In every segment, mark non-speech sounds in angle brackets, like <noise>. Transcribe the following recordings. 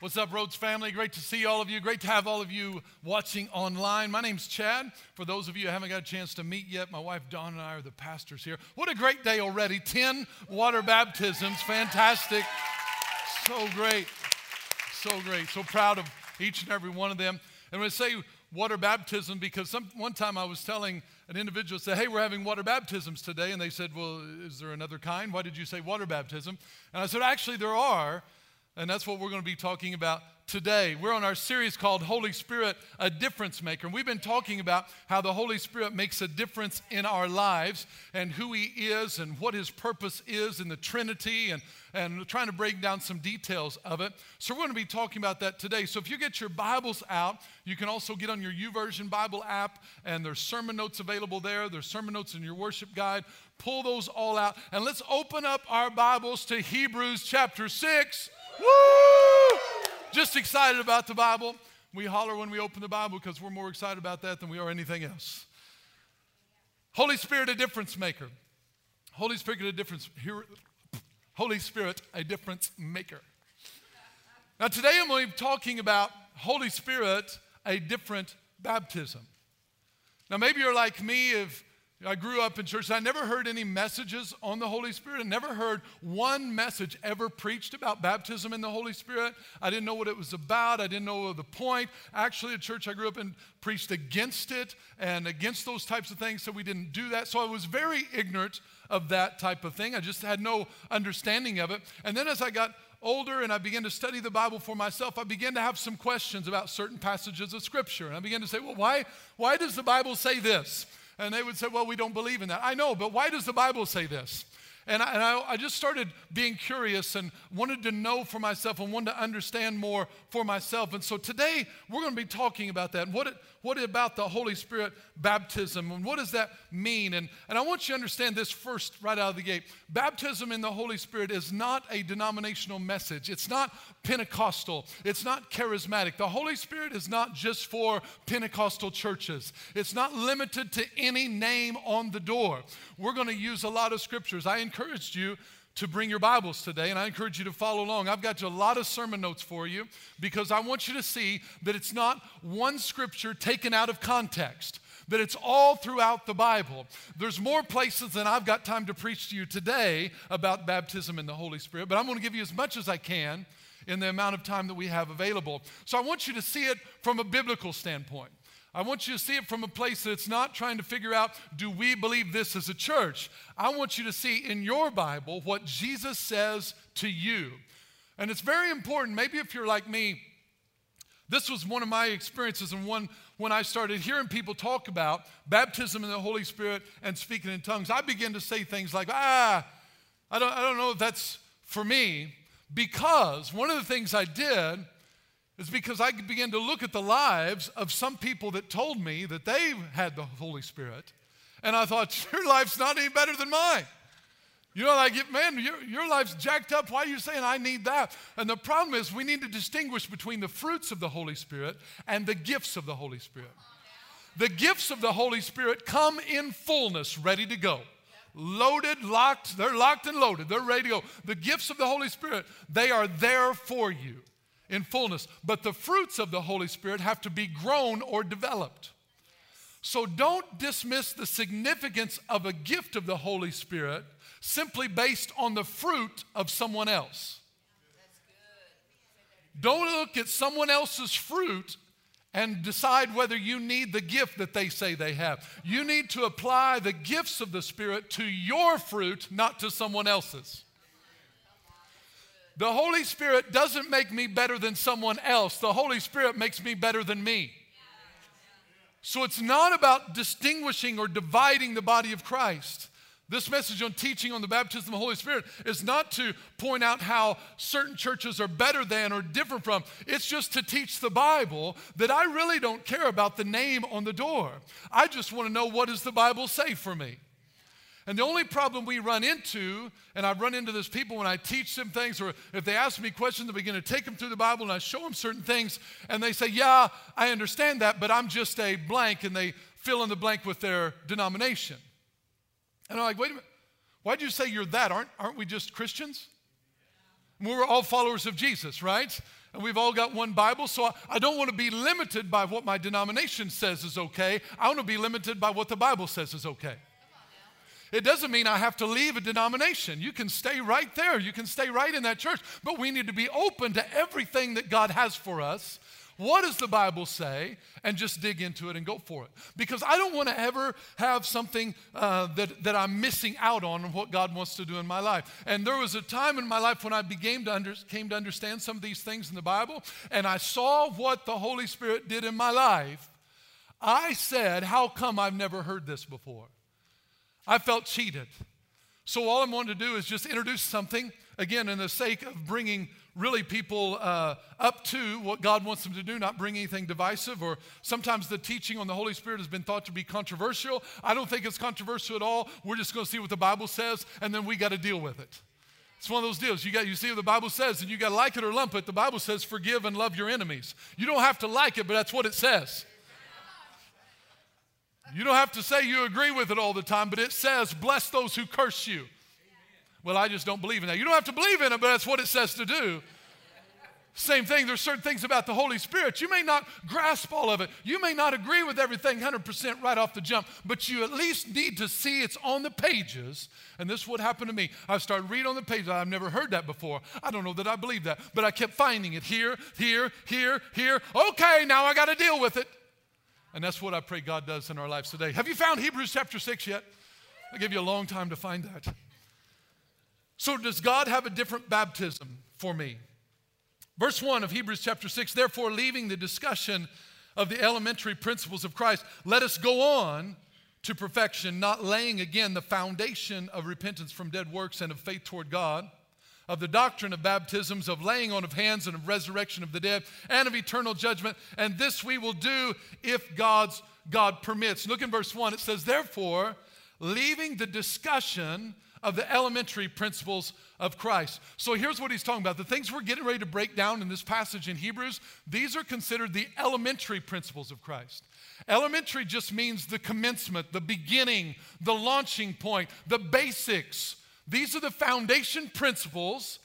What's up, Rhodes family? Great to see all of you. Great to have all of you watching online. My name's Chad. For those of you who haven't got a chance to meet yet, my wife Dawn and I are the pastors here. What a great day already. 10 water baptisms. Fantastic. So great. So great. So proud of each and every one of them. And when I say water baptism, because some, one time I was telling an individual, say, hey, we're having water baptisms today. And they said, well, is there another kind? Why did you say water baptism? And I said, actually, there are. And that's what we're going to be talking about today. We're on our series called Holy Spirit, a Difference Maker. And we've been talking about how the Holy Spirit makes a difference in our lives and who He is and what His purpose is in the Trinity and, and trying to break down some details of it. So we're going to be talking about that today. So if you get your Bibles out, you can also get on your YouVersion Bible app, and there's sermon notes available there. There's sermon notes in your worship guide. Pull those all out, and let's open up our Bibles to Hebrews chapter 6. Woo! Just excited about the Bible. We holler when we open the Bible because we're more excited about that than we are anything else. Holy Spirit, a difference maker. Holy Spirit, a difference. Here, Holy Spirit, a difference maker. Now, today I'm going to be talking about Holy Spirit, a different baptism. Now, maybe you're like me if I grew up in church. I never heard any messages on the Holy Spirit. I never heard one message ever preached about baptism in the Holy Spirit. I didn't know what it was about. I didn't know the point. Actually, the church I grew up in preached against it and against those types of things, so we didn't do that. So I was very ignorant of that type of thing. I just had no understanding of it. And then as I got older and I began to study the Bible for myself, I began to have some questions about certain passages of Scripture. And I began to say, well, why, why does the Bible say this? And they would say, Well, we don't believe in that. I know, but why does the Bible say this? And, I, and I, I, just started being curious and wanted to know for myself and wanted to understand more for myself. And so today we're going to be talking about that. What, it, what about the Holy Spirit baptism and what does that mean? And, and I want you to understand this first right out of the gate. Baptism in the Holy Spirit is not a denominational message, it's not Pentecostal, it's not charismatic. The Holy Spirit is not just for Pentecostal churches, it's not limited to any name on the door. We're going to use a lot of scriptures. I encouraged you to bring your Bibles today, and I encourage you to follow along. I've got a lot of sermon notes for you because I want you to see that it's not one scripture taken out of context, that it's all throughout the Bible. There's more places than I've got time to preach to you today about baptism in the Holy Spirit, but I'm going to give you as much as I can in the amount of time that we have available. So I want you to see it from a biblical standpoint. I want you to see it from a place that's not trying to figure out, do we believe this as a church? I want you to see in your Bible what Jesus says to you. And it's very important, maybe if you're like me, this was one of my experiences and one when I started hearing people talk about baptism in the Holy Spirit and speaking in tongues. I began to say things like, ah, I don't, I don't know if that's for me, because one of the things I did is because I began to look at the lives of some people that told me that they had the Holy Spirit. And I thought, <laughs> your life's not any better than mine. You know, like, man, your, your life's jacked up. Why are you saying I need that? And the problem is, we need to distinguish between the fruits of the Holy Spirit and the gifts of the Holy Spirit. The gifts of the Holy Spirit come in fullness, ready to go. Loaded, locked, they're locked and loaded, they're ready to go. The gifts of the Holy Spirit, they are there for you in fullness. But the fruits of the Holy Spirit have to be grown or developed. So don't dismiss the significance of a gift of the Holy Spirit simply based on the fruit of someone else. Don't look at someone else's fruit and decide whether you need the gift that they say they have. You need to apply the gifts of the Spirit to your fruit, not to someone else's. The Holy Spirit doesn't make me better than someone else. The Holy Spirit makes me better than me. So it's not about distinguishing or dividing the body of Christ. This message on teaching on the baptism of the Holy Spirit is not to point out how certain churches are better than or different from. It's just to teach the Bible that I really don't care about the name on the door. I just want to know what does the Bible say for me. And the only problem we run into, and I've run into this people when I teach them things, or if they ask me questions, I begin to take them through the Bible and I show them certain things, and they say, Yeah, I understand that, but I'm just a blank, and they fill in the blank with their denomination. And I'm like, Wait a minute, why'd you say you're that? Aren't, aren't we just Christians? We're all followers of Jesus, right? And we've all got one Bible, so I don't want to be limited by what my denomination says is okay. I want to be limited by what the Bible says is okay. It doesn't mean I have to leave a denomination. You can stay right there. You can stay right in that church. But we need to be open to everything that God has for us. What does the Bible say? And just dig into it and go for it. Because I don't want to ever have something uh, that, that I'm missing out on what God wants to do in my life. And there was a time in my life when I began to under, came to understand some of these things in the Bible, and I saw what the Holy Spirit did in my life. I said, How come I've never heard this before? I felt cheated. So all I'm going to do is just introduce something, again, in the sake of bringing really people uh, up to what God wants them to do, not bring anything divisive. Or sometimes the teaching on the Holy Spirit has been thought to be controversial. I don't think it's controversial at all. We're just going to see what the Bible says, and then we got to deal with it. It's one of those deals. You got you see what the Bible says, and you got to like it or lump it. The Bible says, "Forgive and love your enemies." You don't have to like it, but that's what it says. You don't have to say you agree with it all the time, but it says, bless those who curse you. Well, I just don't believe in that. You don't have to believe in it, but that's what it says to do. Same thing, there's certain things about the Holy Spirit. You may not grasp all of it. You may not agree with everything 100% right off the jump, but you at least need to see it's on the pages. And this is what happened to me. I started reading on the pages. I've never heard that before. I don't know that I believe that, but I kept finding it here, here, here, here. Okay, now I got to deal with it. And that's what I pray God does in our lives today. Have you found Hebrews chapter 6 yet? I gave you a long time to find that. So, does God have a different baptism for me? Verse 1 of Hebrews chapter 6 Therefore, leaving the discussion of the elementary principles of Christ, let us go on to perfection, not laying again the foundation of repentance from dead works and of faith toward God of the doctrine of baptisms, of laying on of hands, and of resurrection of the dead, and of eternal judgment. And this we will do if God's God permits. Look in verse 1. It says, Therefore, leaving the discussion of the elementary principles of Christ. So here's what he's talking about. The things we're getting ready to break down in this passage in Hebrews, these are considered the elementary principles of Christ. Elementary just means the commencement, the beginning, the launching point, the basics these are the foundation principles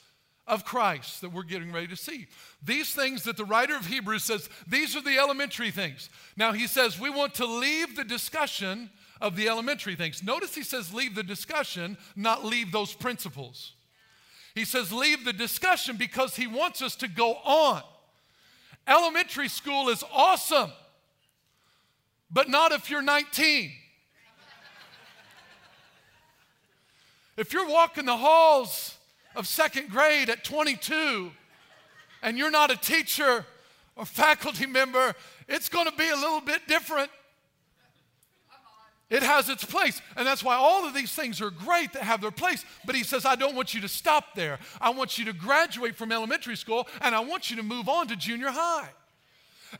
of Christ that we're getting ready to see. These things that the writer of Hebrews says, these are the elementary things. Now he says, we want to leave the discussion of the elementary things. Notice he says, leave the discussion, not leave those principles. He says, leave the discussion because he wants us to go on. Elementary school is awesome, but not if you're 19. If you're walking the halls of second grade at 22 and you're not a teacher or faculty member, it's going to be a little bit different. It has its place. And that's why all of these things are great that have their place. But he says, I don't want you to stop there. I want you to graduate from elementary school and I want you to move on to junior high.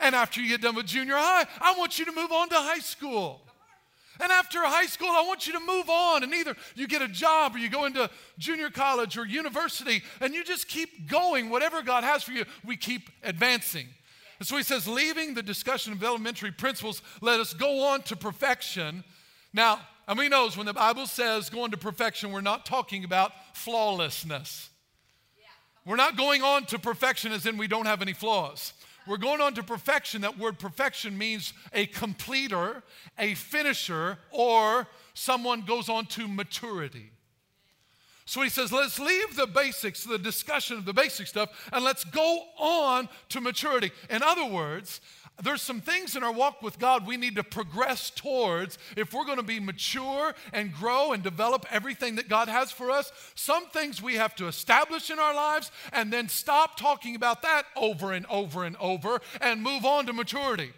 And after you get done with junior high, I want you to move on to high school. And after high school, I want you to move on and either you get a job or you go into junior college or university and you just keep going. Whatever God has for you, we keep advancing. And so he says, leaving the discussion of elementary principles, let us go on to perfection. Now, and we knows when the Bible says going to perfection, we're not talking about flawlessness. We're not going on to perfection as in we don't have any flaws. We're going on to perfection. That word perfection means a completer, a finisher, or someone goes on to maturity. So he says, let's leave the basics, the discussion of the basic stuff, and let's go on to maturity. In other words, there's some things in our walk with God we need to progress towards if we're going to be mature and grow and develop everything that God has for us. Some things we have to establish in our lives and then stop talking about that over and over and over and move on to maturity.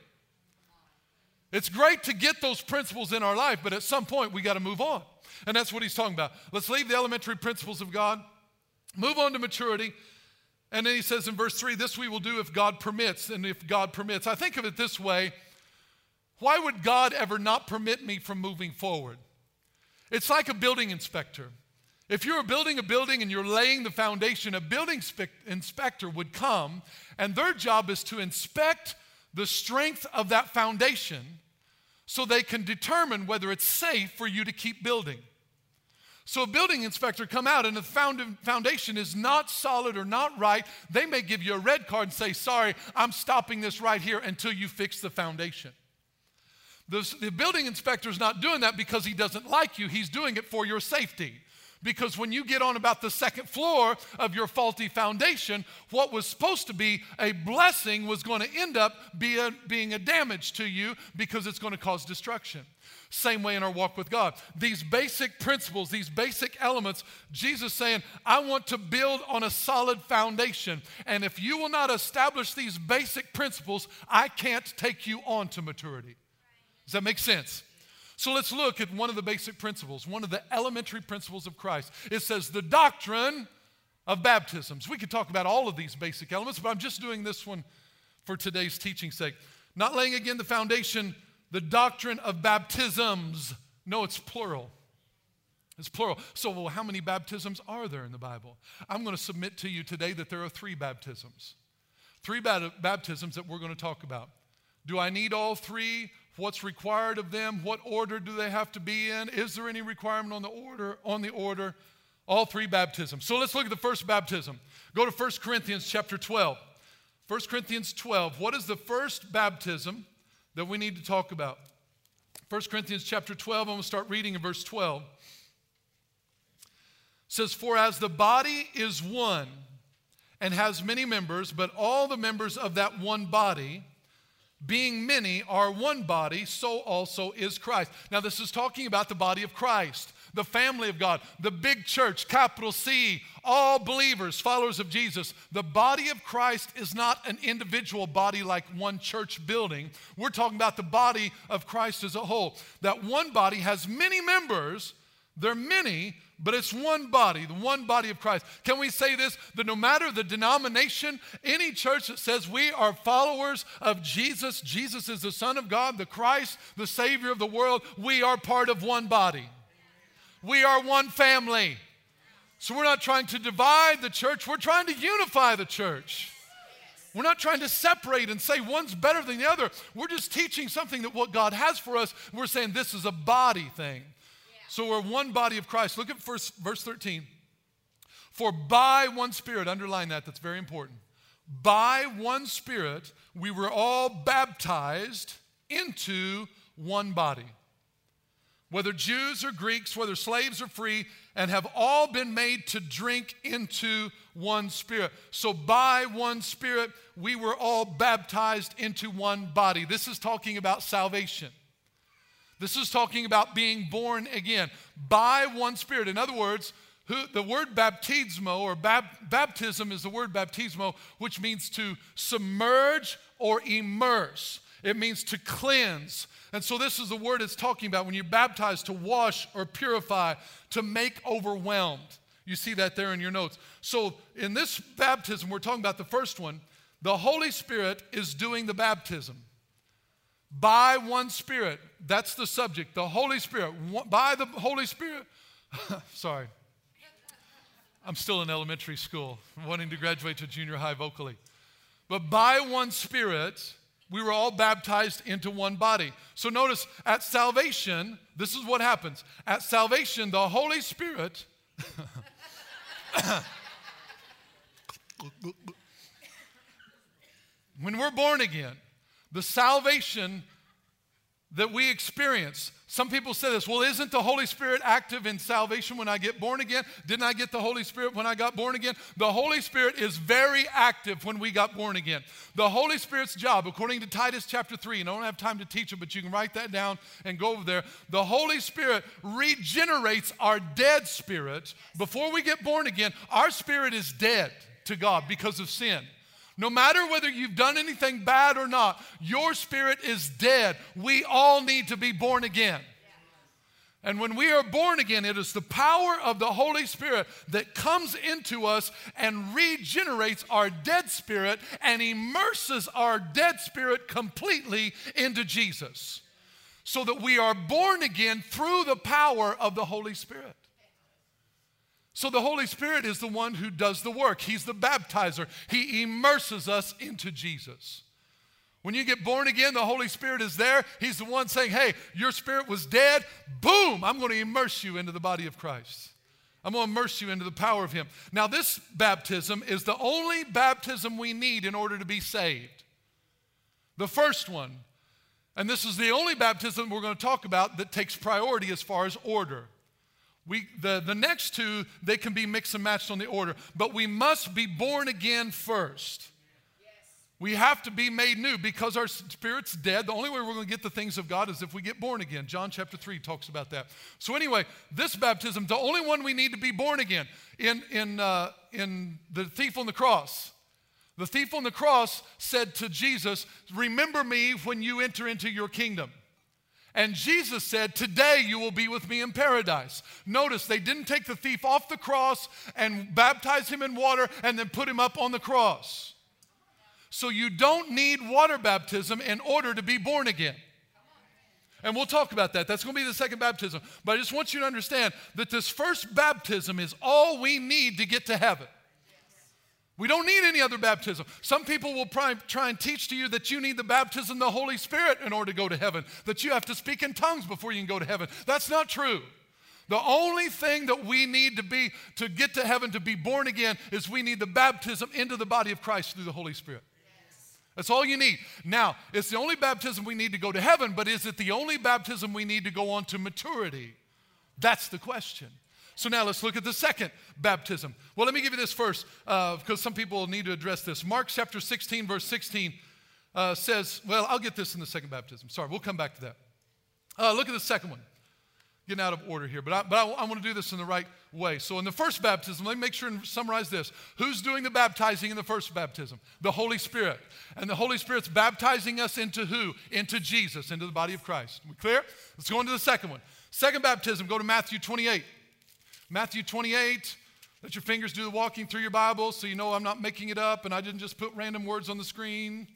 It's great to get those principles in our life, but at some point we got to move on. And that's what he's talking about. Let's leave the elementary principles of God, move on to maturity, and then he says in verse 3 this we will do if God permits, and if God permits. I think of it this way why would God ever not permit me from moving forward? It's like a building inspector. If you're building a building and you're laying the foundation, a building spe- inspector would come, and their job is to inspect the strength of that foundation so they can determine whether it's safe for you to keep building. So a building inspector come out and the foundation is not solid or not right. They may give you a red card and say, sorry, I'm stopping this right here until you fix the foundation. The, the building inspector is not doing that because he doesn't like you. He's doing it for your safety. Because when you get on about the second floor of your faulty foundation, what was supposed to be a blessing was going to end up be a, being a damage to you because it's going to cause destruction. Same way in our walk with God. These basic principles, these basic elements, Jesus saying, I want to build on a solid foundation. And if you will not establish these basic principles, I can't take you on to maturity. Does that make sense? So let's look at one of the basic principles, one of the elementary principles of Christ. It says the doctrine of baptisms. We could talk about all of these basic elements, but I'm just doing this one for today's teaching sake. Not laying again the foundation the doctrine of baptisms. No, it's plural. It's plural. So, well, how many baptisms are there in the Bible? I'm going to submit to you today that there are three baptisms. Three baptisms that we're going to talk about. Do I need all three? What's required of them? What order do they have to be in? Is there any requirement on the order? On the order, all three baptisms. So let's look at the first baptism. Go to 1 Corinthians chapter 12. 1 Corinthians 12. What is the first baptism? that we need to talk about. 1 Corinthians chapter 12, I'm going to start reading in verse 12. It says, For as the body is one and has many members, but all the members of that one body, being many, are one body, so also is Christ. Now, this is talking about the body of Christ the family of God, the big church, capital C, all believers, followers of Jesus. The body of Christ is not an individual body like one church building. We're talking about the body of Christ as a whole. That one body has many members, they're many, but it's one body, the one body of Christ. Can we say this? That no matter the denomination, any church that says we are followers of Jesus, Jesus is the Son of God, the Christ, the Savior of the world, we are part of one body. We are one family. So we're not trying to divide the church, we're trying to unify the church. We're not trying to separate and say one's better than the other. We're just teaching something that what God has for us. We're saying this is a body thing. So we're one body of Christ. Look at verse, verse 13. For by one Spirit, underline that, that's very important. By one Spirit, we were all baptized into one body whether Jews or Greeks, whether slaves or free, and have all been made to drink into one spirit. So, by one spirit, we were all baptized into one body. This is talking about salvation. This is talking about being born again by one spirit. In other words, who, the word baptismo or bab, baptism is the word baptismo, which means to submerge or immerse. It means to cleanse, and so, this is the word it's talking about when you're baptized to wash or purify, to make overwhelmed. You see that there in your notes. So, in this baptism, we're talking about the first one, the Holy Spirit is doing the baptism. By one Spirit, that's the subject. The Holy Spirit, by the Holy Spirit, <laughs> sorry, I'm still in elementary school, wanting to graduate to junior high vocally. But by one Spirit, we were all baptized into one body. So notice at salvation, this is what happens. At salvation, the Holy Spirit. <laughs> when we're born again, the salvation that we experience some people say this, well, isn't the Holy Spirit active in salvation when I get born again? Didn't I get the Holy Spirit when I got born again? The Holy Spirit is very active when we got born again. The Holy Spirit's job, according to Titus chapter 3, and I don't have time to teach it, but you can write that down and go over there. The Holy Spirit regenerates our dead spirit. Before we get born again, our spirit is dead to God because of sin. No matter whether you've done anything bad or not, your spirit is dead. We all need to be born again. And when we are born again, it is the power of the Holy Spirit that comes into us and regenerates our dead spirit and immerses our dead spirit completely into Jesus. So that we are born again through the power of the Holy Spirit. So the Holy Spirit is the one who does the work. He's the baptizer. He immerses us into Jesus. When you get born again, the Holy Spirit is there. He's the one saying, Hey, your spirit was dead. Boom, I'm going to immerse you into the body of Christ. I'm going to immerse you into the power of Him. Now, this baptism is the only baptism we need in order to be saved. The first one, and this is the only baptism we're going to talk about that takes priority as far as order. We, the, the next two, they can be mixed and matched on the order, but we must be born again first. We have to be made new because our spirit's dead. The only way we're going to get the things of God is if we get born again. John chapter 3 talks about that. So, anyway, this baptism, the only one we need to be born again. In, in, uh, in the thief on the cross, the thief on the cross said to Jesus, Remember me when you enter into your kingdom. And Jesus said, Today you will be with me in paradise. Notice they didn't take the thief off the cross and baptize him in water and then put him up on the cross. So you don't need water baptism in order to be born again. And we'll talk about that. That's going to be the second baptism. But I just want you to understand that this first baptism is all we need to get to heaven. We don't need any other baptism. Some people will try and teach to you that you need the baptism of the Holy Spirit in order to go to heaven, that you have to speak in tongues before you can go to heaven. That's not true. The only thing that we need to be to get to heaven to be born again is we need the baptism into the body of Christ through the Holy Spirit. That's all you need. Now, it's the only baptism we need to go to heaven, but is it the only baptism we need to go on to maturity? That's the question. So now let's look at the second baptism. Well, let me give you this first, uh, because some people need to address this. Mark chapter 16, verse 16 uh, says, well, I'll get this in the second baptism. Sorry, we'll come back to that. Uh, look at the second one getting out of order here, but I, but I, I want to do this in the right way. So, in the first baptism, let me make sure and summarize this. Who's doing the baptizing in the first baptism? The Holy Spirit. And the Holy Spirit's baptizing us into who? Into Jesus, into the body of Christ. We clear? Let's go into the second one. Second baptism, go to Matthew 28. Matthew 28. Let your fingers do the walking through your Bible so you know I'm not making it up and I didn't just put random words on the screen.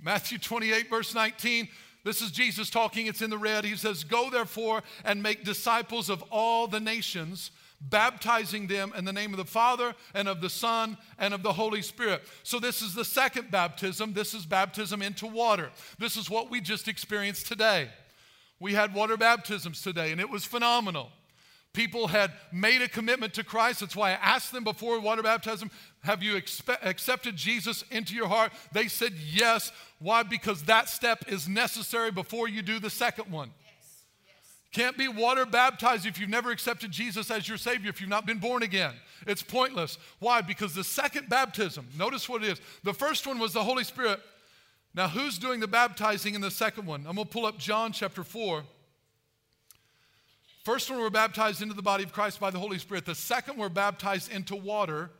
Matthew 28, verse 19. This is Jesus talking, it's in the red. He says, Go therefore and make disciples of all the nations, baptizing them in the name of the Father and of the Son and of the Holy Spirit. So, this is the second baptism. This is baptism into water. This is what we just experienced today. We had water baptisms today, and it was phenomenal. People had made a commitment to Christ. That's why I asked them before water baptism, Have you expe- accepted Jesus into your heart? They said yes. Why? Because that step is necessary before you do the second one. Yes. Yes. Can't be water baptized if you've never accepted Jesus as your Savior, if you've not been born again. It's pointless. Why? Because the second baptism, notice what it is. The first one was the Holy Spirit. Now, who's doing the baptizing in the second one? I'm going to pull up John chapter 4. First one, we're baptized into the body of Christ by the Holy Spirit. The second, we're baptized into water.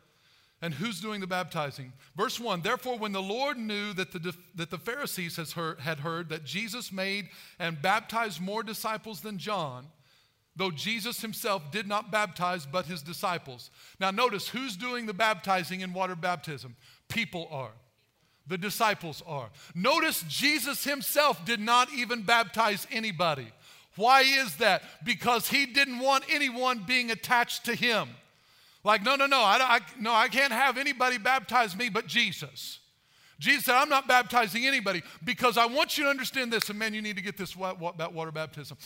And who's doing the baptizing? Verse 1 Therefore, when the Lord knew that the, that the Pharisees has heard, had heard that Jesus made and baptized more disciples than John, though Jesus himself did not baptize but his disciples. Now, notice who's doing the baptizing in water baptism? People are. The disciples are. Notice Jesus himself did not even baptize anybody. Why is that? Because he didn't want anyone being attached to him. Like, no, no, no, I, I, no, I can't have anybody baptize me but Jesus. Jesus said, I'm not baptizing anybody because I want you to understand this. And man, you need to get this about water baptism.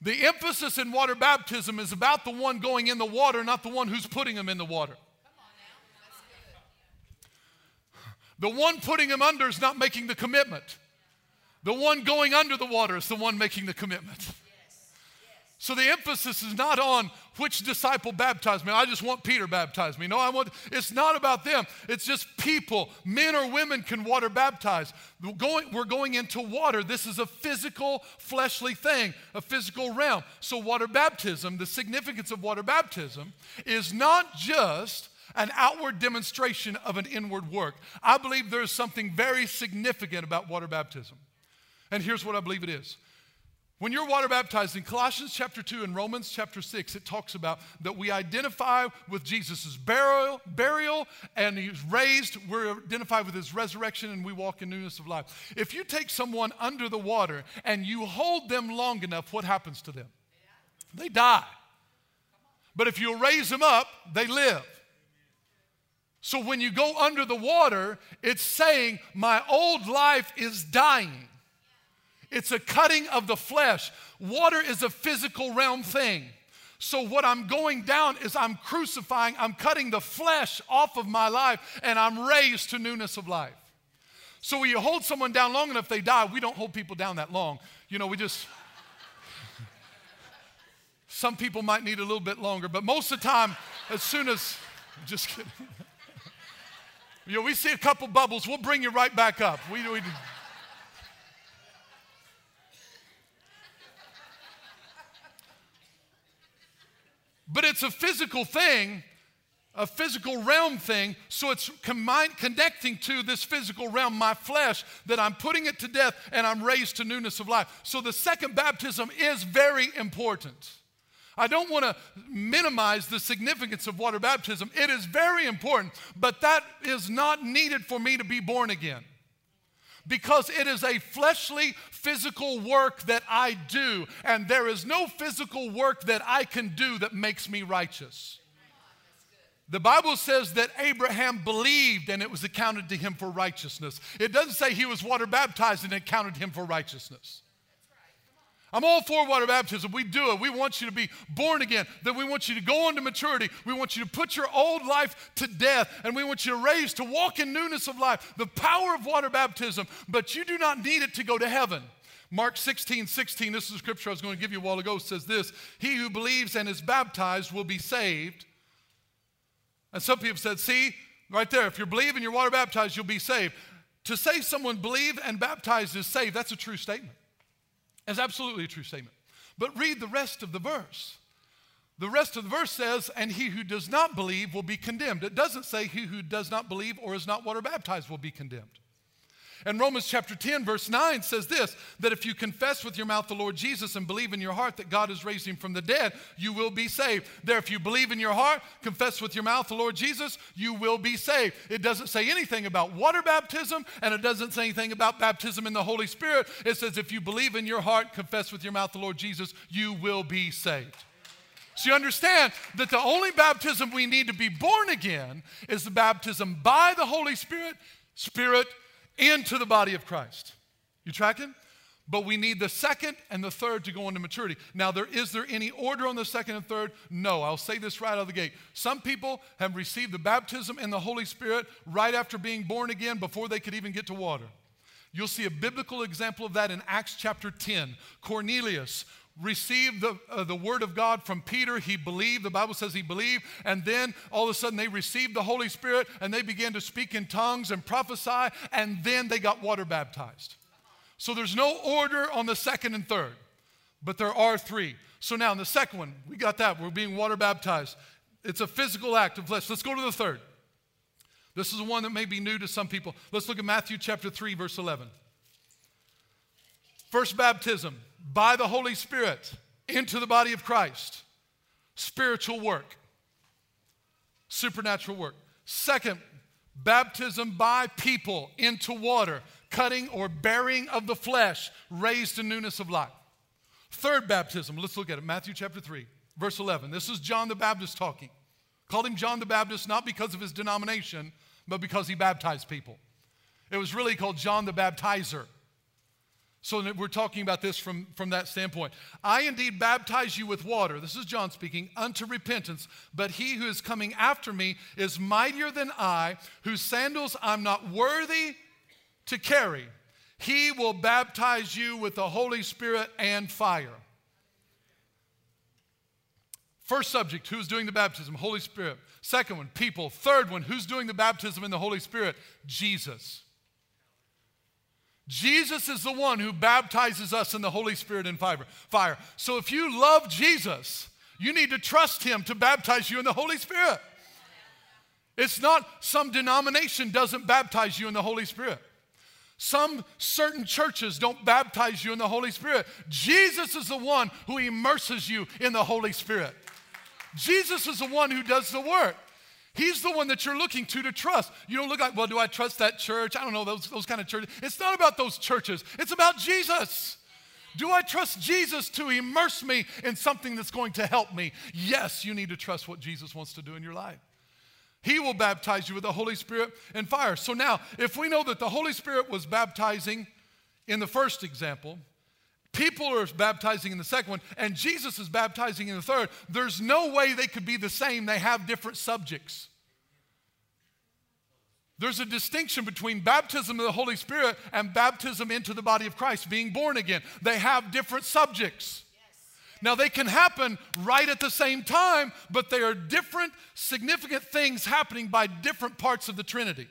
The emphasis in water baptism is about the one going in the water, not the one who's putting them in the water. The one putting him under is not making the commitment. The one going under the water is the one making the commitment. So the emphasis is not on which disciple baptized me. I just want Peter baptized me. No, I want it's not about them. It's just people, men or women can water baptize. We're going, we're going into water. This is a physical, fleshly thing, a physical realm. So water baptism, the significance of water baptism is not just an outward demonstration of an inward work. I believe there's something very significant about water baptism. And here's what I believe it is. When you're water baptized in Colossians chapter 2 and Romans chapter 6, it talks about that we identify with Jesus' burial, burial and he's raised. We're identified with his resurrection and we walk in newness of life. If you take someone under the water and you hold them long enough, what happens to them? They die. But if you raise them up, they live. So when you go under the water, it's saying, My old life is dying. It's a cutting of the flesh. Water is a physical realm thing. So, what I'm going down is I'm crucifying, I'm cutting the flesh off of my life, and I'm raised to newness of life. So, when you hold someone down long enough, they die. We don't hold people down that long. You know, we just. Some people might need a little bit longer, but most of the time, as soon as. Just kidding. <laughs> you know, we see a couple bubbles, we'll bring you right back up. We, we, but it's a physical thing, a physical realm thing. So it's combined, connecting to this physical realm, my flesh, that I'm putting it to death and I'm raised to newness of life. So the second baptism is very important. I don't want to minimize the significance of water baptism. It is very important, but that is not needed for me to be born again because it is a fleshly, physical work that I do, and there is no physical work that I can do that makes me righteous. The Bible says that Abraham believed and it was accounted to him for righteousness. It doesn't say he was water baptized and it counted him for righteousness. I'm all for water baptism. We do it. We want you to be born again. Then we want you to go into maturity. We want you to put your old life to death. And we want you to raise to walk in newness of life. The power of water baptism. But you do not need it to go to heaven. Mark 16, 16, this is a scripture I was going to give you a while ago, says this He who believes and is baptized will be saved. And some people said, see, right there, if you believe and you're water baptized, you'll be saved. To say someone believe and baptized is saved, that's a true statement. It's absolutely a true statement. But read the rest of the verse. The rest of the verse says, and he who does not believe will be condemned. It doesn't say he who does not believe or is not water baptized will be condemned. And Romans chapter 10, verse 9 says this that if you confess with your mouth the Lord Jesus and believe in your heart that God has raised him from the dead, you will be saved. There, if you believe in your heart, confess with your mouth the Lord Jesus, you will be saved. It doesn't say anything about water baptism, and it doesn't say anything about baptism in the Holy Spirit. It says if you believe in your heart, confess with your mouth the Lord Jesus, you will be saved. So you understand that the only baptism we need to be born again is the baptism by the Holy Spirit, Spirit, into the body of Christ. You tracking? But we need the second and the third to go into maturity. Now, there is there any order on the second and third? No. I'll say this right out of the gate. Some people have received the baptism in the Holy Spirit right after being born again before they could even get to water. You'll see a biblical example of that in Acts chapter 10. Cornelius received the, uh, the word of God from Peter. He believed. The Bible says he believed. And then all of a sudden they received the Holy Spirit and they began to speak in tongues and prophesy. And then they got water baptized. So there's no order on the second and third, but there are three. So now in the second one, we got that. We're being water baptized. It's a physical act of flesh. Let's go to the third. This is the one that may be new to some people. Let's look at Matthew chapter 3, verse 11. First baptism by the Holy Spirit into the body of Christ. Spiritual work, supernatural work. Second, baptism by people into water, cutting or burying of the flesh, raised to newness of life. Third baptism, let's look at it. Matthew chapter 3, verse 11. This is John the Baptist talking. Called him John the Baptist not because of his denomination, but because he baptized people. It was really called John the Baptizer. So we're talking about this from, from that standpoint. I indeed baptize you with water, this is John speaking, unto repentance, but he who is coming after me is mightier than I, whose sandals I'm not worthy to carry. He will baptize you with the Holy Spirit and fire. First subject, who's doing the baptism? Holy Spirit. Second one, people. Third one, who's doing the baptism in the Holy Spirit? Jesus. Jesus is the one who baptizes us in the Holy Spirit and fire. So if you love Jesus, you need to trust him to baptize you in the Holy Spirit. It's not some denomination doesn't baptize you in the Holy Spirit. Some certain churches don't baptize you in the Holy Spirit. Jesus is the one who immerses you in the Holy Spirit. Jesus is the one who does the work. He's the one that you're looking to to trust. You don't look like, well, do I trust that church? I don't know, those, those kind of churches. It's not about those churches, it's about Jesus. Do I trust Jesus to immerse me in something that's going to help me? Yes, you need to trust what Jesus wants to do in your life. He will baptize you with the Holy Spirit and fire. So now, if we know that the Holy Spirit was baptizing in the first example, People are baptizing in the second one, and Jesus is baptizing in the third. There's no way they could be the same. They have different subjects. There's a distinction between baptism of the Holy Spirit and baptism into the body of Christ, being born again. They have different subjects. Now, they can happen right at the same time, but they are different, significant things happening by different parts of the Trinity.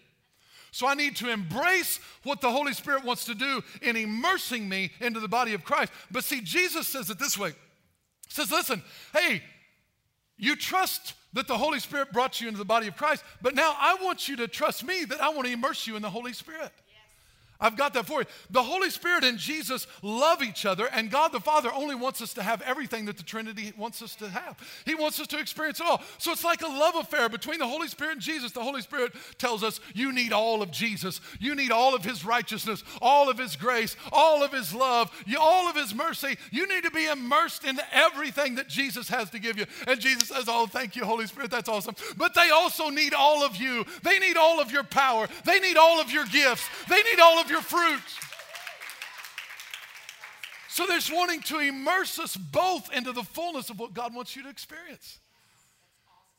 So I need to embrace what the Holy Spirit wants to do in immersing me into the body of Christ. But see, Jesus says it this way. He says, listen, hey, you trust that the Holy Spirit brought you into the body of Christ, but now I want you to trust me that I want to immerse you in the Holy Spirit. I've got that for you. The Holy Spirit and Jesus love each other, and God the Father only wants us to have everything that the Trinity wants us to have. He wants us to experience it all. So it's like a love affair between the Holy Spirit and Jesus. The Holy Spirit tells us you need all of Jesus, you need all of His righteousness, all of His grace, all of His love, all of His mercy. You need to be immersed in everything that Jesus has to give you. And Jesus says, Oh, thank you, Holy Spirit. That's awesome. But they also need all of you. They need all of your power. They need all of your gifts. They need all of your fruit. So they're wanting to immerse us both into the fullness of what God wants you to experience.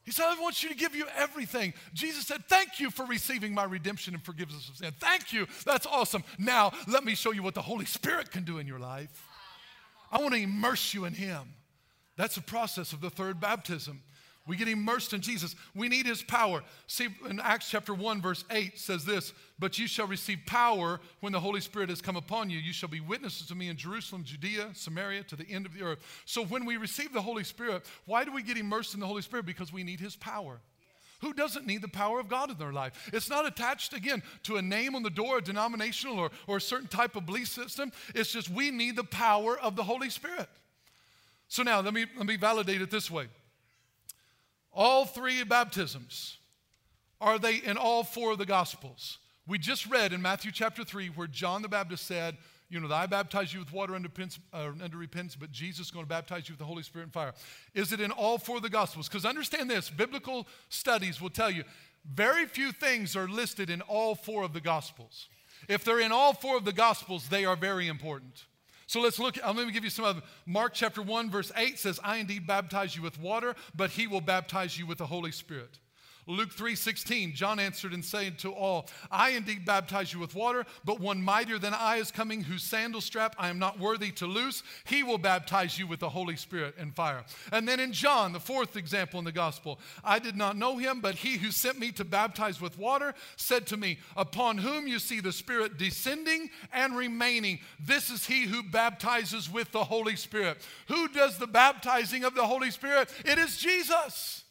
He said, I want you to give you everything. Jesus said, Thank you for receiving my redemption and forgiveness of sin. Thank you. That's awesome. Now, let me show you what the Holy Spirit can do in your life. I want to immerse you in Him. That's the process of the third baptism. We get immersed in Jesus. We need his power. See, in Acts chapter 1, verse 8 says this But you shall receive power when the Holy Spirit has come upon you. You shall be witnesses to me in Jerusalem, Judea, Samaria, to the end of the earth. So when we receive the Holy Spirit, why do we get immersed in the Holy Spirit? Because we need his power. Who doesn't need the power of God in their life? It's not attached, again, to a name on the door, a denominational or, or a certain type of belief system. It's just we need the power of the Holy Spirit. So now, let me, let me validate it this way. All three baptisms, are they in all four of the Gospels? We just read in Matthew chapter 3 where John the Baptist said, You know, I baptize you with water under, uh, under repentance, but Jesus is going to baptize you with the Holy Spirit and fire. Is it in all four of the Gospels? Because understand this biblical studies will tell you very few things are listed in all four of the Gospels. If they're in all four of the Gospels, they are very important. So let's look, I'm going to give you some of Mark chapter 1, verse 8 says, I indeed baptize you with water, but he will baptize you with the Holy Spirit. Luke 3:16 John answered and said to all I indeed baptize you with water but one mightier than I is coming whose sandal strap I am not worthy to loose. He will baptize you with the Holy Spirit and fire. And then in John the fourth example in the gospel I did not know him but he who sent me to baptize with water said to me upon whom you see the Spirit descending and remaining this is he who baptizes with the Holy Spirit who does the baptizing of the Holy Spirit? It is Jesus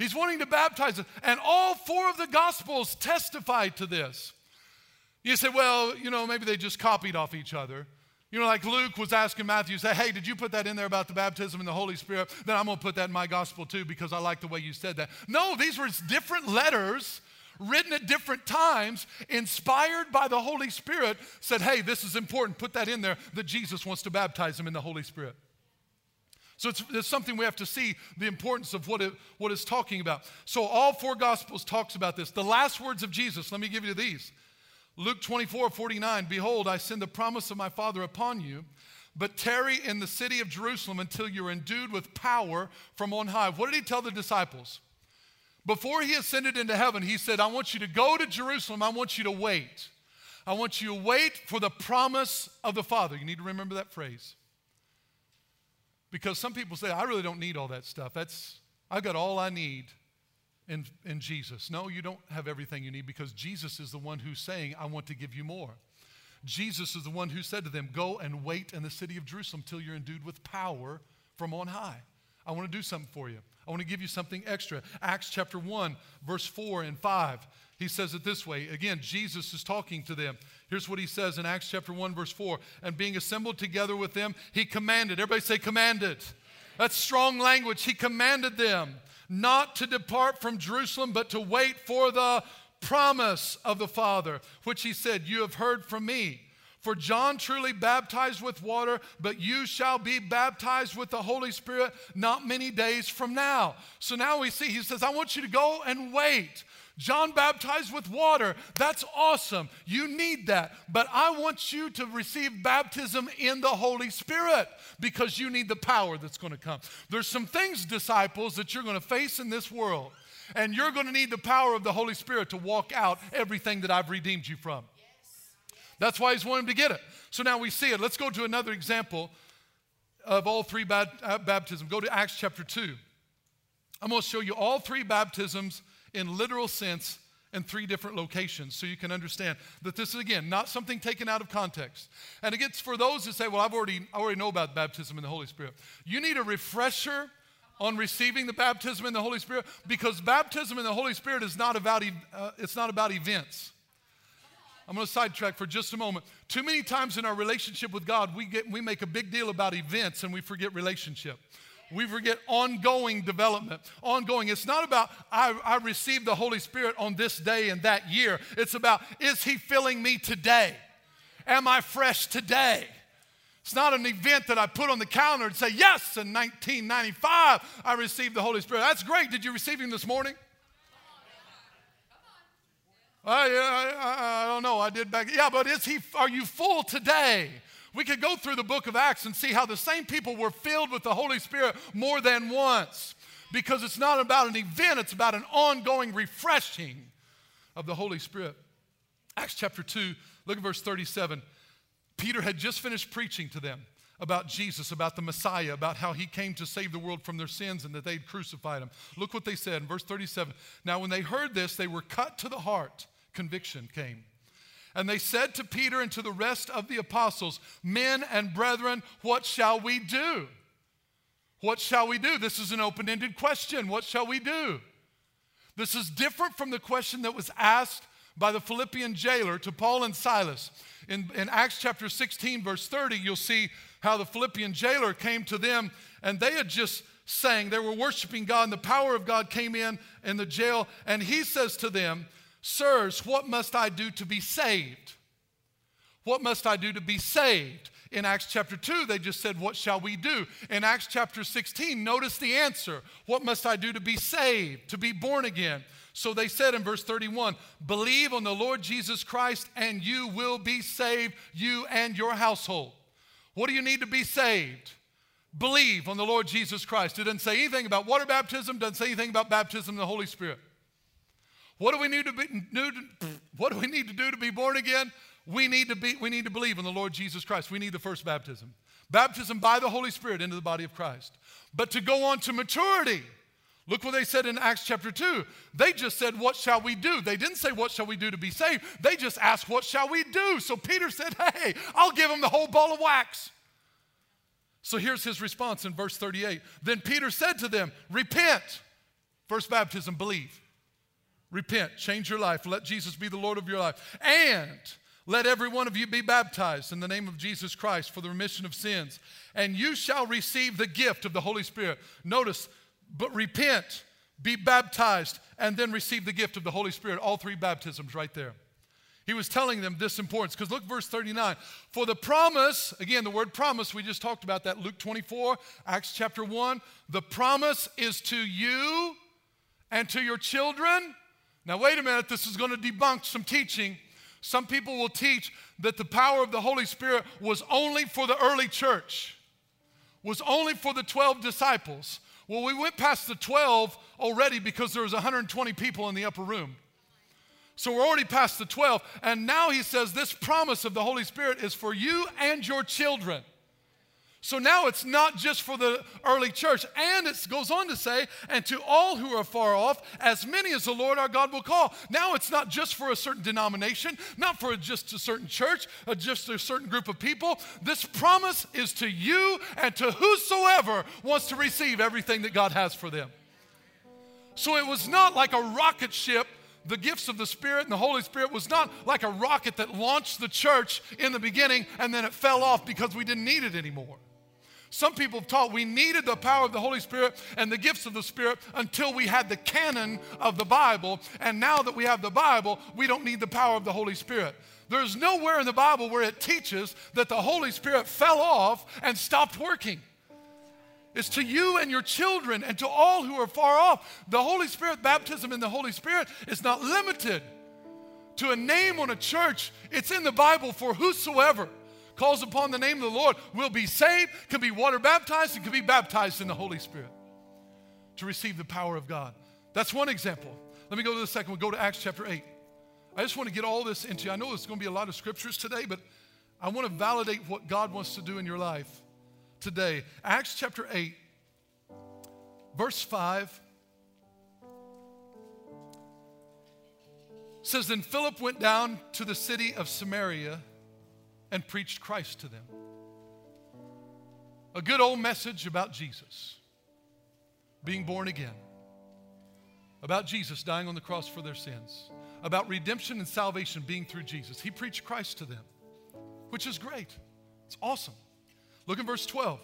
He's wanting to baptize us. And all four of the Gospels testify to this. You say, well, you know, maybe they just copied off each other. You know, like Luke was asking Matthew, say, hey, did you put that in there about the baptism in the Holy Spirit? Then I'm going to put that in my gospel too because I like the way you said that. No, these were different letters written at different times, inspired by the Holy Spirit, said, hey, this is important. Put that in there that Jesus wants to baptize them in the Holy Spirit. So it's, it's, something we have to see the importance of what, it, what it's talking about. So all four gospels talks about this. The last words of Jesus, let me give you these. Luke 24, 49, Behold, I send the promise of my Father upon you, but tarry in the city of Jerusalem until you're endued with power from on high. What did he tell the disciples? Before he ascended into heaven, he said, I want you to go to Jerusalem. I want you to wait. I want you to wait for the promise of the Father. You need to remember that phrase. Because some people say, I really don't need all that stuff. That's, I've got all I need in, in Jesus. No, you don't have everything you need because Jesus is the one who's saying, I want to give you more. Jesus is the one who said to them, Go and wait in the city of Jerusalem till you're endued with power from on high. I want to do something for you. I want to give you something extra. Acts chapter 1, verse 4 and 5. He says it this way. Again, Jesus is talking to them. Here's what he says in Acts chapter 1, verse 4. And being assembled together with them, he commanded. Everybody say, commanded. That's strong language. He commanded them not to depart from Jerusalem, but to wait for the promise of the Father, which he said, You have heard from me. For John truly baptized with water, but you shall be baptized with the Holy Spirit not many days from now. So now we see, he says, I want you to go and wait. John baptized with water. That's awesome. You need that. But I want you to receive baptism in the Holy Spirit because you need the power that's going to come. There's some things, disciples, that you're going to face in this world, and you're going to need the power of the Holy Spirit to walk out everything that I've redeemed you from. That's why he's wanting to get it. So now we see it. Let's go to another example of all three uh, baptisms. Go to Acts chapter 2. I'm going to show you all three baptisms in literal sense in three different locations so you can understand that this is again not something taken out of context and it gets for those that say well i've already I already know about baptism in the holy spirit you need a refresher on receiving the baptism in the holy spirit because baptism in the holy spirit is not about uh, it's not about events I'm going to sidetrack for just a moment. Too many times in our relationship with God, we, get, we make a big deal about events and we forget relationship. We forget ongoing development. Ongoing. It's not about, I, I received the Holy Spirit on this day and that year. It's about, is He filling me today? Am I fresh today? It's not an event that I put on the calendar and say, yes, in 1995, I received the Holy Spirit. That's great. Did you receive Him this morning? Oh, I, I, I, don't know. I did back. Yeah, but is he? Are you full today? We could go through the book of Acts and see how the same people were filled with the Holy Spirit more than once, because it's not about an event; it's about an ongoing refreshing of the Holy Spirit. Acts chapter two. Look at verse thirty-seven. Peter had just finished preaching to them about Jesus, about the Messiah, about how he came to save the world from their sins and that they'd crucified him. Look what they said in verse 37. Now, when they heard this, they were cut to the heart. Conviction came. And they said to Peter and to the rest of the apostles, Men and brethren, what shall we do? What shall we do? This is an open ended question. What shall we do? This is different from the question that was asked by the Philippian jailer to Paul and Silas. In, in Acts chapter 16, verse 30, you'll see how the Philippian jailer came to them and they had just sang, they were worshiping God, and the power of God came in in the jail. And he says to them, Sirs, what must I do to be saved? What must I do to be saved? In Acts chapter 2, they just said, What shall we do? In Acts chapter 16, notice the answer What must I do to be saved, to be born again? So they said in verse 31 Believe on the Lord Jesus Christ, and you will be saved, you and your household. What do you need to be saved? Believe on the Lord Jesus Christ. It doesn't say anything about water baptism, doesn't say anything about baptism in the Holy Spirit. What do we need to be what do we need to do to be born again? We need to be we need to believe in the Lord Jesus Christ. We need the first baptism. Baptism by the Holy Spirit into the body of Christ. But to go on to maturity, Look what they said in Acts chapter 2. They just said, What shall we do? They didn't say, What shall we do to be saved? They just asked, What shall we do? So Peter said, Hey, I'll give them the whole ball of wax. So here's his response in verse 38. Then Peter said to them, Repent. First baptism, believe. Repent, change your life, let Jesus be the Lord of your life. And let every one of you be baptized in the name of Jesus Christ for the remission of sins, and you shall receive the gift of the Holy Spirit. Notice, but repent, be baptized, and then receive the gift of the Holy Spirit. All three baptisms right there. He was telling them this importance because look, verse 39. For the promise, again, the word promise, we just talked about that, Luke 24, Acts chapter 1. The promise is to you and to your children. Now, wait a minute, this is going to debunk some teaching. Some people will teach that the power of the Holy Spirit was only for the early church, was only for the 12 disciples. Well, we went past the 12 already because there was 120 people in the upper room. So we're already past the 12. And now he says this promise of the Holy Spirit is for you and your children. So now it's not just for the early church. And it goes on to say, and to all who are far off, as many as the Lord our God will call. Now it's not just for a certain denomination, not for just a certain church, or just a certain group of people. This promise is to you and to whosoever wants to receive everything that God has for them. So it was not like a rocket ship the gifts of the Spirit and the Holy Spirit was not like a rocket that launched the church in the beginning and then it fell off because we didn't need it anymore. Some people have taught we needed the power of the Holy Spirit and the gifts of the Spirit until we had the canon of the Bible. And now that we have the Bible, we don't need the power of the Holy Spirit. There's nowhere in the Bible where it teaches that the Holy Spirit fell off and stopped working. It's to you and your children and to all who are far off. The Holy Spirit, baptism in the Holy Spirit, is not limited to a name on a church. It's in the Bible for whosoever calls upon the name of the Lord will be saved, can be water baptized, and can be baptized in the Holy Spirit to receive the power of God. That's one example. Let me go to the second one. Go to Acts chapter 8. I just want to get all this into you. I know there's going to be a lot of scriptures today, but I want to validate what God wants to do in your life today. Acts chapter 8, verse 5 says, Then Philip went down to the city of Samaria and preached Christ to them. A good old message about Jesus being born again, about Jesus dying on the cross for their sins, about redemption and salvation being through Jesus. He preached Christ to them, which is great. It's awesome. Look in verse 12.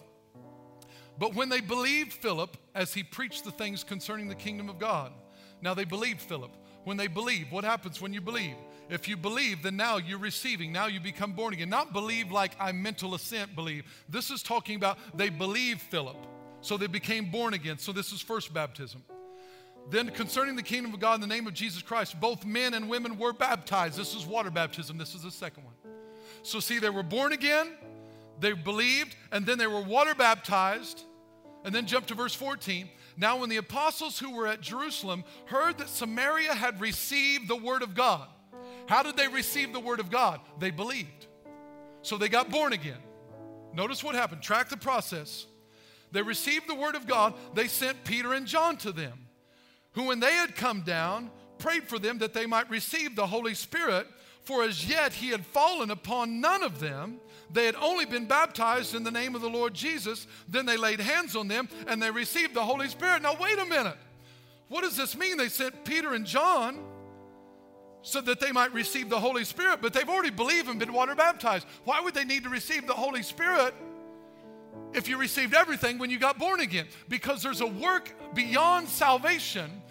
But when they believed Philip as he preached the things concerning the kingdom of God, now they believed Philip. When they believe, what happens when you believe? If you believe, then now you're receiving. Now you become born again. Not believe like I mental assent believe. This is talking about they believed Philip. So they became born again. So this is first baptism. Then concerning the kingdom of God in the name of Jesus Christ, both men and women were baptized. This is water baptism. This is the second one. So see, they were born again, they believed, and then they were water baptized. And then jump to verse 14. Now, when the apostles who were at Jerusalem heard that Samaria had received the word of God, how did they receive the word of God? They believed. So they got born again. Notice what happened. Track the process. They received the word of God. They sent Peter and John to them, who, when they had come down, prayed for them that they might receive the Holy Spirit, for as yet he had fallen upon none of them. They had only been baptized in the name of the Lord Jesus. Then they laid hands on them and they received the Holy Spirit. Now, wait a minute. What does this mean? They sent Peter and John so that they might receive the Holy Spirit, but they've already believed and been water baptized. Why would they need to receive the Holy Spirit if you received everything when you got born again? Because there's a work beyond salvation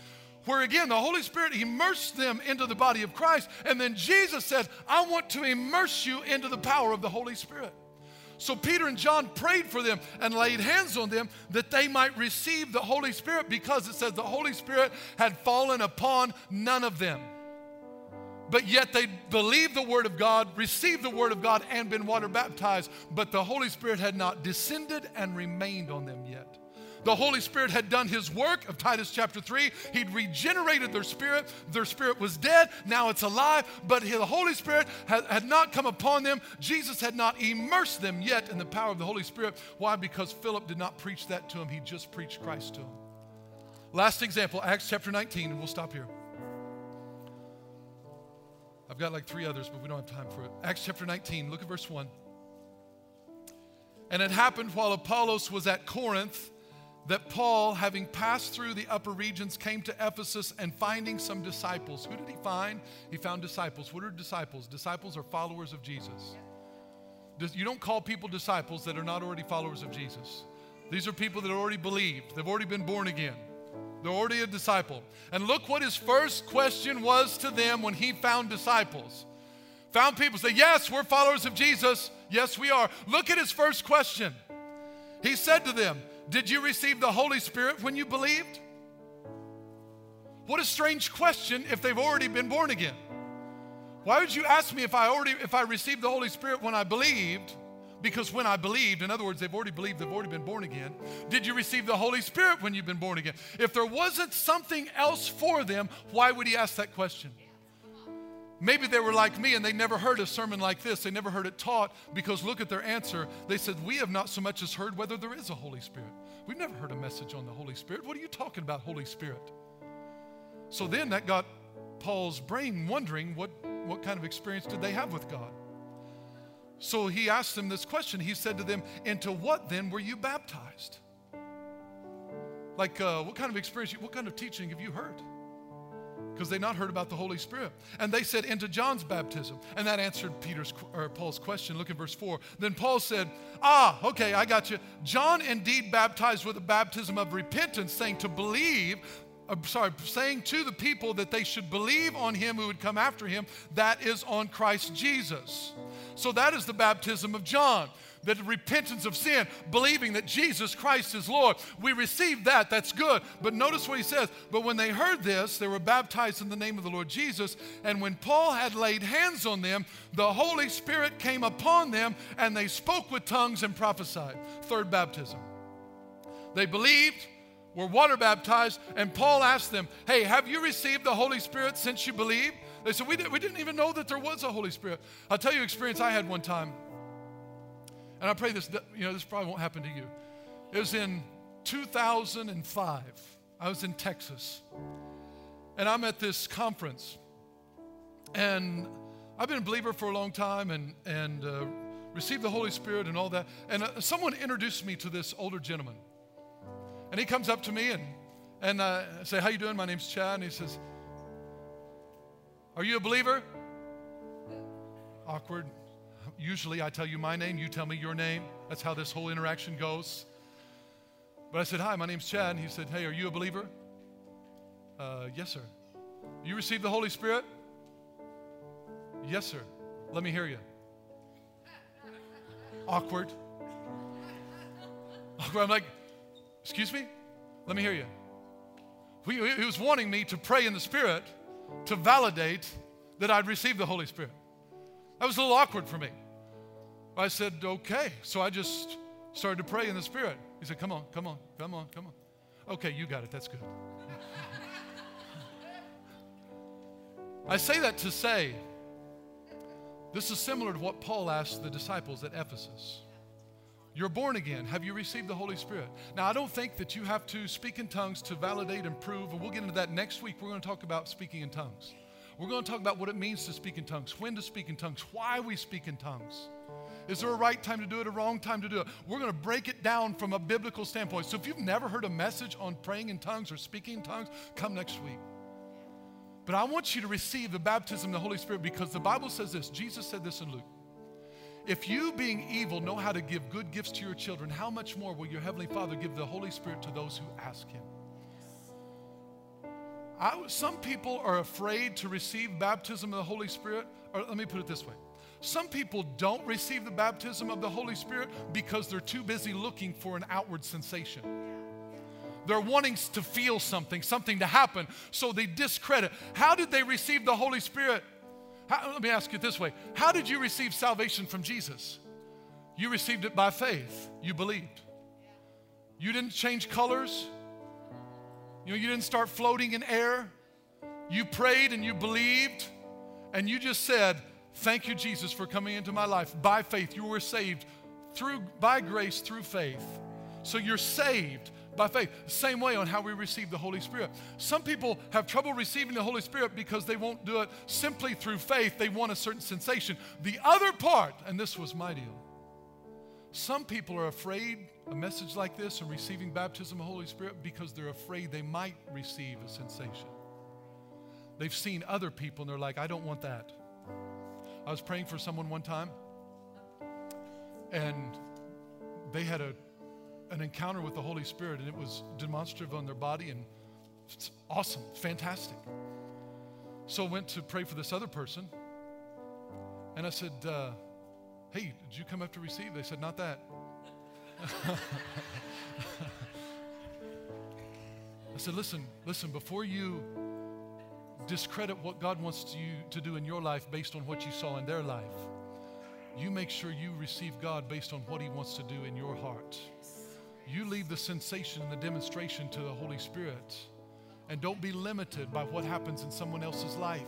where again the Holy Spirit immersed them into the body of Christ, and then Jesus said, I want to immerse you into the power of the Holy Spirit. So Peter and John prayed for them and laid hands on them that they might receive the Holy Spirit because it says the Holy Spirit had fallen upon none of them but yet they believed the Word of God, received the Word of God, and been water baptized, but the Holy Spirit had not descended and remained on them yet. The Holy Spirit had done His work of Titus chapter 3. He'd regenerated their spirit. Their spirit was dead. Now it's alive. But the Holy Spirit had, had not come upon them. Jesus had not immersed them yet in the power of the Holy Spirit. Why? Because Philip did not preach that to him. He just preached Christ to him. Last example, Acts chapter 19, and we'll stop here. I've got like three others, but we don't have time for it. Acts chapter 19, look at verse 1. And it happened while Apollos was at Corinth that Paul, having passed through the upper regions, came to Ephesus and finding some disciples. Who did he find? He found disciples. What are disciples? Disciples are followers of Jesus. You don't call people disciples that are not already followers of Jesus. These are people that already believed, they've already been born again. They're already a disciple. And look what his first question was to them when he found disciples. Found people say, Yes, we're followers of Jesus. Yes, we are. Look at his first question. He said to them, Did you receive the Holy Spirit when you believed? What a strange question if they've already been born again. Why would you ask me if I already if I received the Holy Spirit when I believed? Because when I believed, in other words, they've already believed, they've already been born again. Did you receive the Holy Spirit when you've been born again? If there wasn't something else for them, why would he ask that question? Maybe they were like me and they never heard a sermon like this. They never heard it taught because look at their answer. They said, We have not so much as heard whether there is a Holy Spirit. We've never heard a message on the Holy Spirit. What are you talking about, Holy Spirit? So then that got Paul's brain wondering what, what kind of experience did they have with God? So he asked them this question. He said to them, Into what then were you baptized? Like, uh, what kind of experience, what kind of teaching have you heard? because they not heard about the Holy Spirit. And they said, into John's baptism. And that answered Peter's or Paul's question. Look at verse 4. Then Paul said, Ah, okay, I got you. John indeed baptized with a baptism of repentance, saying to believe, uh, sorry, saying to the people that they should believe on him who would come after him, that is on Christ Jesus. So that is the baptism of John the repentance of sin, believing that Jesus Christ is Lord. We receive that, that's good. But notice what he says. But when they heard this, they were baptized in the name of the Lord Jesus. And when Paul had laid hands on them, the Holy Spirit came upon them, and they spoke with tongues and prophesied. Third baptism. They believed, were water baptized, and Paul asked them, Hey, have you received the Holy Spirit since you believed? They said, we, did, we didn't even know that there was a Holy Spirit. I'll tell you experience I had one time. And I pray this, you know, this probably won't happen to you. It was in 2005. I was in Texas. And I'm at this conference. And I've been a believer for a long time and, and uh, received the Holy Spirit and all that. And uh, someone introduced me to this older gentleman. And he comes up to me and, and uh, I say, how you doing? My name's Chad. And he says, are you a believer? Awkward. Usually I tell you my name, you tell me your name. That's how this whole interaction goes. But I said, Hi, my name's Chad. And he said, Hey, are you a believer? Uh, yes, sir. You received the Holy Spirit? Yes, sir. Let me hear you. Awkward. <laughs> Awkward. I'm like, Excuse me? Let me hear you. He, he was wanting me to pray in the Spirit to validate that I'd received the Holy Spirit. That was a little awkward for me. I said, okay. So I just started to pray in the Spirit. He said, come on, come on, come on, come on. Okay, you got it. That's good. <laughs> I say that to say this is similar to what Paul asked the disciples at Ephesus. You're born again. Have you received the Holy Spirit? Now, I don't think that you have to speak in tongues to validate and prove, and we'll get into that next week. We're going to talk about speaking in tongues. We're going to talk about what it means to speak in tongues, when to speak in tongues, why we speak in tongues. Is there a right time to do it, a wrong time to do it? We're going to break it down from a biblical standpoint. So if you've never heard a message on praying in tongues or speaking in tongues, come next week. But I want you to receive the baptism of the Holy Spirit because the Bible says this. Jesus said this in Luke. If you, being evil, know how to give good gifts to your children, how much more will your Heavenly Father give the Holy Spirit to those who ask Him? I, some people are afraid to receive baptism of the Holy Spirit. Or let me put it this way some people don't receive the baptism of the Holy Spirit because they're too busy looking for an outward sensation. They're wanting to feel something, something to happen, so they discredit. How did they receive the Holy Spirit? How, let me ask you this way How did you receive salvation from Jesus? You received it by faith, you believed. You didn't change colors, you know, you didn't start floating in air. You prayed and you believed, and you just said, Thank you, Jesus, for coming into my life. By faith, you were saved through by grace through faith. So you're saved by faith. Same way on how we receive the Holy Spirit. Some people have trouble receiving the Holy Spirit because they won't do it simply through faith. They want a certain sensation. The other part, and this was my deal, some people are afraid a message like this and receiving baptism of the Holy Spirit because they're afraid they might receive a sensation. They've seen other people and they're like, I don't want that. I was praying for someone one time, and they had a, an encounter with the Holy Spirit, and it was demonstrative on their body, and it's awesome, fantastic. So I went to pray for this other person, and I said, uh, Hey, did you come up to receive? They said, Not that. <laughs> I said, Listen, listen, before you discredit what God wants you to do in your life based on what you saw in their life. You make sure you receive God based on what He wants to do in your heart. You leave the sensation and the demonstration to the Holy Spirit. And don't be limited by what happens in someone else's life.